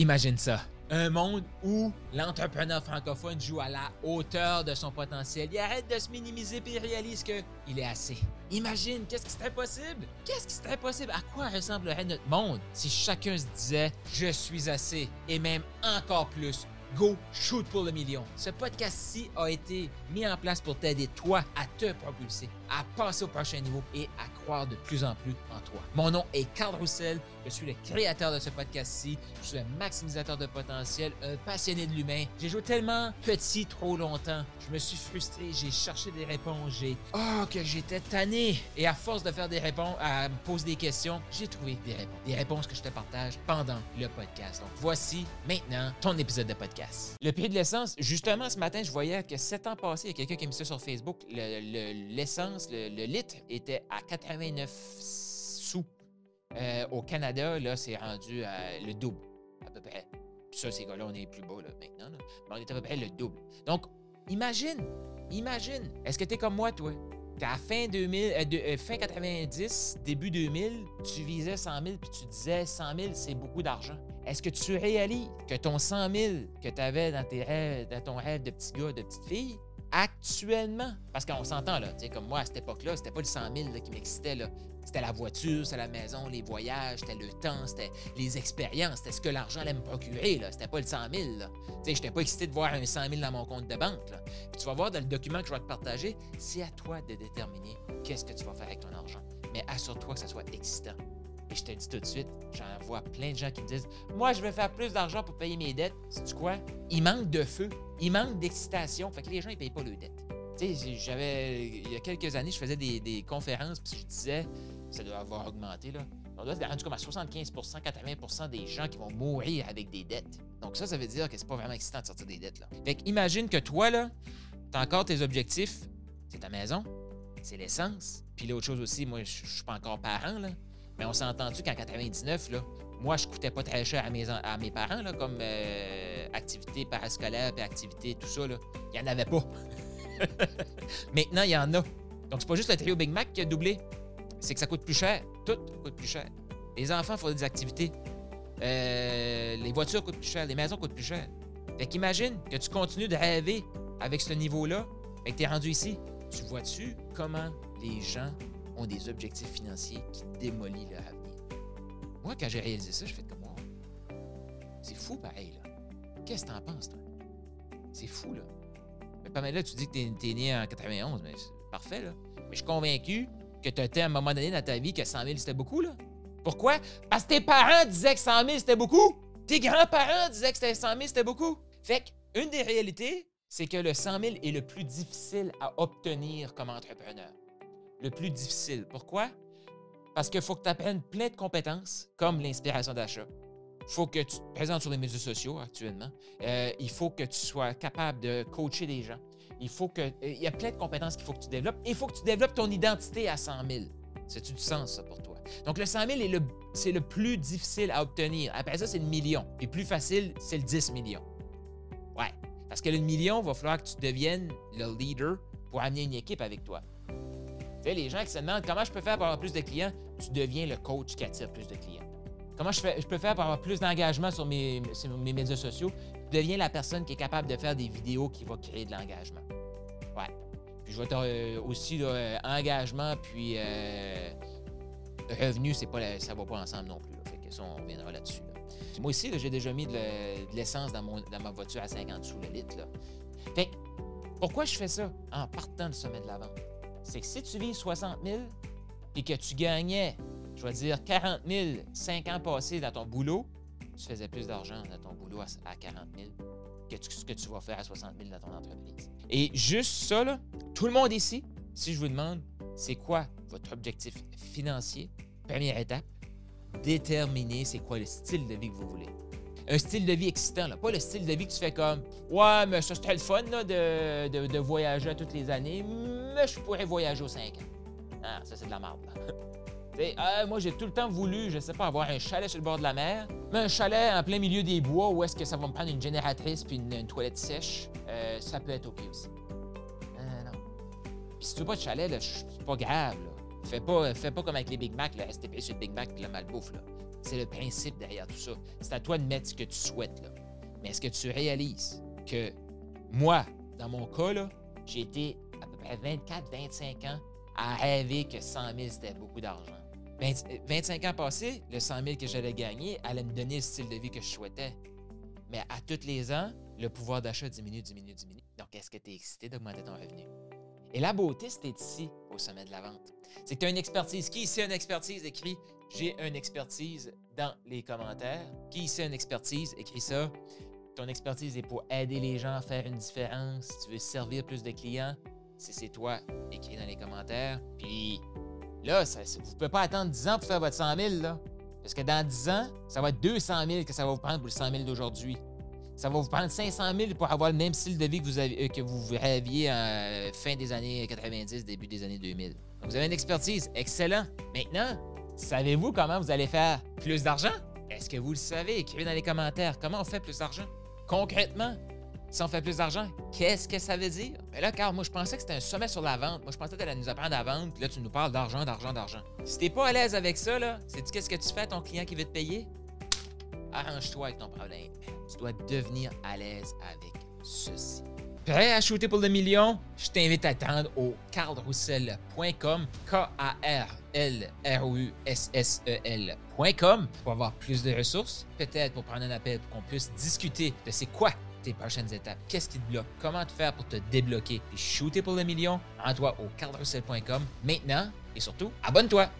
Imagine ça. Un monde où l'entrepreneur francophone joue à la hauteur de son potentiel. Il arrête de se minimiser et il réalise qu'il est assez. Imagine, qu'est-ce qui serait possible? Qu'est-ce qui serait possible? À quoi ressemblerait notre monde si chacun se disait Je suis assez et même encore plus Go Shoot pour le million. Ce podcast-ci a été mis en place pour t'aider, toi, à te propulser, à passer au prochain niveau et à croire de plus en plus en toi. Mon nom est Carl Roussel, je suis le créateur de ce podcast-ci, je suis un maximisateur de potentiel, un passionné de l'humain. J'ai joué tellement petit trop longtemps, je me suis frustré, j'ai cherché des réponses, j'ai... Oh, que j'étais tanné! Et à force de faire des réponses, à me poser des questions, j'ai trouvé des réponses. Des réponses que je te partage pendant le podcast. Donc voici maintenant ton épisode de podcast. Le prix de l'essence, justement, ce matin, je voyais que sept ans passés, il y a quelqu'un qui mis ça sur Facebook, l'essence, le, litre était à 89 sous. Euh, au Canada, là, c'est rendu à le double, à peu près. Ça, ces gars-là, on est plus bas là, maintenant. Mais on est à peu près le double. Donc, imagine, imagine, est-ce que tu es comme moi, toi? à fin 2000, euh, euh, fin 90, début 2000, tu visais 100 000 puis tu disais 100 000, c'est beaucoup d'argent. Est-ce que tu réalises que ton 100 000 que tu avais dans, tes rêves, dans ton rêve de petit gars, de petite fille, actuellement, parce qu'on s'entend, là, tu comme moi, à cette époque-là, c'était pas le 100 000 qui m'excitait. C'était la voiture, c'était la maison, les voyages, c'était le temps, c'était les expériences, c'était ce que l'argent allait me procurer, là. C'était pas le 100 000, là. Tu sais, j'étais pas excité de voir un 100 000 dans mon compte de banque. Puis tu vas voir dans le document que je vais te partager, c'est à toi de déterminer qu'est-ce que tu vas faire avec ton argent. Mais assure-toi que ça soit excitant. Et je te dis tout de suite, j'en vois plein de gens qui me disent Moi, je veux faire plus d'argent pour payer mes dettes. Sais-tu quoi? Il manque de feu, il manque d'excitation. Fait que les gens, ils payent pas leurs dettes. Tu sais, j'avais. Il y a quelques années, je faisais des, conférences, puis je disais Ça doit avoir augmenté, là. On doit être rendu comme à 75% 80% des gens qui vont mourir avec des dettes. Donc, ça, ça veut dire que c'est pas vraiment excitant de sortir des dettes, là. Fait que imagine que toi, là, t'as encore tes objectifs c'est ta maison, c'est l'essence. Puis l'autre chose aussi, moi, je suis pas encore parent, là. Mais on s'est entendu qu'en 99, là, moi, je coûtais pas très cher à mes, à mes parents, là, comme euh, activité parascolaire et activité, tout ça. Il n'y en avait pas. Maintenant, il y en a. Donc, c'est pas juste le trio Big Mac qui a doublé. C'est que ça coûte plus cher. Tout coûte plus cher. Les enfants font des activités. Euh, les voitures coûtent plus cher. Les maisons coûtent plus cher. Fait qu'imagine que tu continues de rêver avec ce niveau-là et que tu es rendu ici. Tu vois-tu comment les gens ont des objectifs financiers qui démolissent leur avenir. Moi, quand j'ai réalisé ça, je fais comme moi. C'est fou pareil, là. Qu'est-ce que t'en penses, toi? C'est fou, là. Mais là, tu dis que t'es, es né en 91, mais c'est parfait, là. Mais je suis convaincu que tu été à un moment donné dans ta vie que 100 000, c'était beaucoup, là. Pourquoi? Parce que tes parents disaient que 100 000, c'était beaucoup. Tes grands-parents disaient que c'était 100 000, c'était beaucoup. Fait qu'une des réalités, c'est que le 100 000 est le plus difficile à obtenir comme entrepreneur le plus difficile. Pourquoi? Parce qu'il faut que tu apprennes plein de compétences, comme l'inspiration d'achat. Il faut que tu te présentes sur les médias sociaux actuellement. Euh, il faut que tu sois capable de coacher des gens. Il faut que. Euh, il y a plein de compétences qu'il faut que tu développes. il faut que tu développes ton identité à 100 000. C'est-tu du sens, ça, pour toi? Donc, le 100 000, est le, c'est le plus difficile à obtenir. Après ça, c'est le million. Puis, plus facile, c'est le 10 millions. Ouais. Parce que le million, il va falloir que tu deviennes le leader pour amener une équipe avec toi. Les gens qui se demandent comment je peux faire pour avoir plus de clients, tu deviens le coach qui attire plus de clients. Comment je, peux faire pour avoir plus d'engagement sur mes, mes médias sociaux, tu deviens la personne qui est capable de faire des vidéos qui va créer de l'engagement. Ouais. Puis je vais euh, aussi là, engagement puis euh, revenu, c'est pas ça va pas ensemble non plus. Fait que ça, on reviendra là-dessus. Moi aussi, j'ai déjà mis de l'essence dans, dans ma voiture à 50 sous le litre. Là. Pourquoi je fais ça? En partant du sommet de la vente c'est que si tu vis 60 000 et que tu gagnais, je vais dire 40 000 5 ans passés dans ton boulot, tu faisais plus d'argent dans ton boulot à 40 000 que ce que tu vas faire à 60 000 dans ton entreprise. Et juste ça, là, tout le monde ici, si je vous demande, c'est quoi votre objectif financier? Première étape, déterminer c'est quoi le style de vie que vous voulez un style de vie excitant. Là. Pas le style de vie que tu fais comme Ouais, mais ça serait le fun de, de, voyager toutes les années, mais je pourrais voyager aux 5 ans. Ah, ça c'est de la merde. Euh, moi j'ai tout le temps voulu, je sais pas, avoir un chalet sur le bord de la mer, mais un chalet en plein milieu des bois où est-ce que ça va me prendre une génératrice puis une, toilette sèche, euh, ça peut être OK aussi. Euh, non. Puis si tu veux pas de chalet, c'est pas grave. Là. Fais pas, fais pas comme avec les Big Mac, là, STP sur le Big Mac puis la malbouffe. Là. C'est le principe derrière tout ça. C'est à toi de mettre ce que tu souhaites. Là. Mais est-ce que tu réalises que moi, dans mon cas, j'ai été à peu près 24-25 ans à rêver que 100 000, c'était beaucoup d'argent. 25 ans passés, le 100 000 que j'allais gagner allait me donner le style de vie que je souhaitais. Mais à tous les ans, le pouvoir d'achat diminue, diminue, diminue. Donc, est-ce que tu es excité d'augmenter ton revenu? Et la beauté, c'est ici, au sommet de la vente. C'est que tu as une expertise. Qui ici a une expertise? Écrit J'ai une expertise dans les commentaires. Qui ici a une expertise? Écrit ça. Ton expertise est pour aider les gens à faire une différence. Si tu veux servir plus de clients, si c'est toi, écris dans les commentaires. Puis là, vous ne pouvez pas attendre 10 ans pour faire votre 100 000. Là. Parce que dans 10 ans, ça va être 200 000 que ça va vous prendre pour le 100 000 d'aujourd'hui. Ça va vous prendre 500 000 pour avoir le même style de vie que vous, euh, que vous rêviez à euh, fin des années 90, début des années 2000. vous avez une expertise. Excellent. Maintenant, savez-vous comment vous allez faire plus d'argent? Est-ce que vous le savez? Écrivez dans les commentaires. Comment on fait plus d'argent? Concrètement, si on fait plus d'argent, qu'est-ce que ça veut dire? Mais là, car moi, je pensais que c'était un sommet sur la vente. Moi, je pensais que tu allais nous apprendre à vendre. Puis là, tu nous parles d'argent, d'argent, d'argent. Si t'es pas à l'aise avec ça, là, sais-tu qu'est-ce que tu fais à ton client qui veut te payer? Arrange-toi avec ton problème. Dois devenir à l'aise avec ceci. Prêt à shooter pour le million? Je t'invite à attendre au carlroussel.com, K-A-R-L-R-O-U-S-S-E-L.com pour avoir plus de ressources, peut-être pour prendre un appel pour qu'on puisse discuter de c'est quoi tes prochaines étapes. Qu'est-ce qui te bloque? Comment te faire pour te débloquer? Puis shooter pour le million? Rends-toi au carlroussel.com maintenant et surtout, abonne-toi!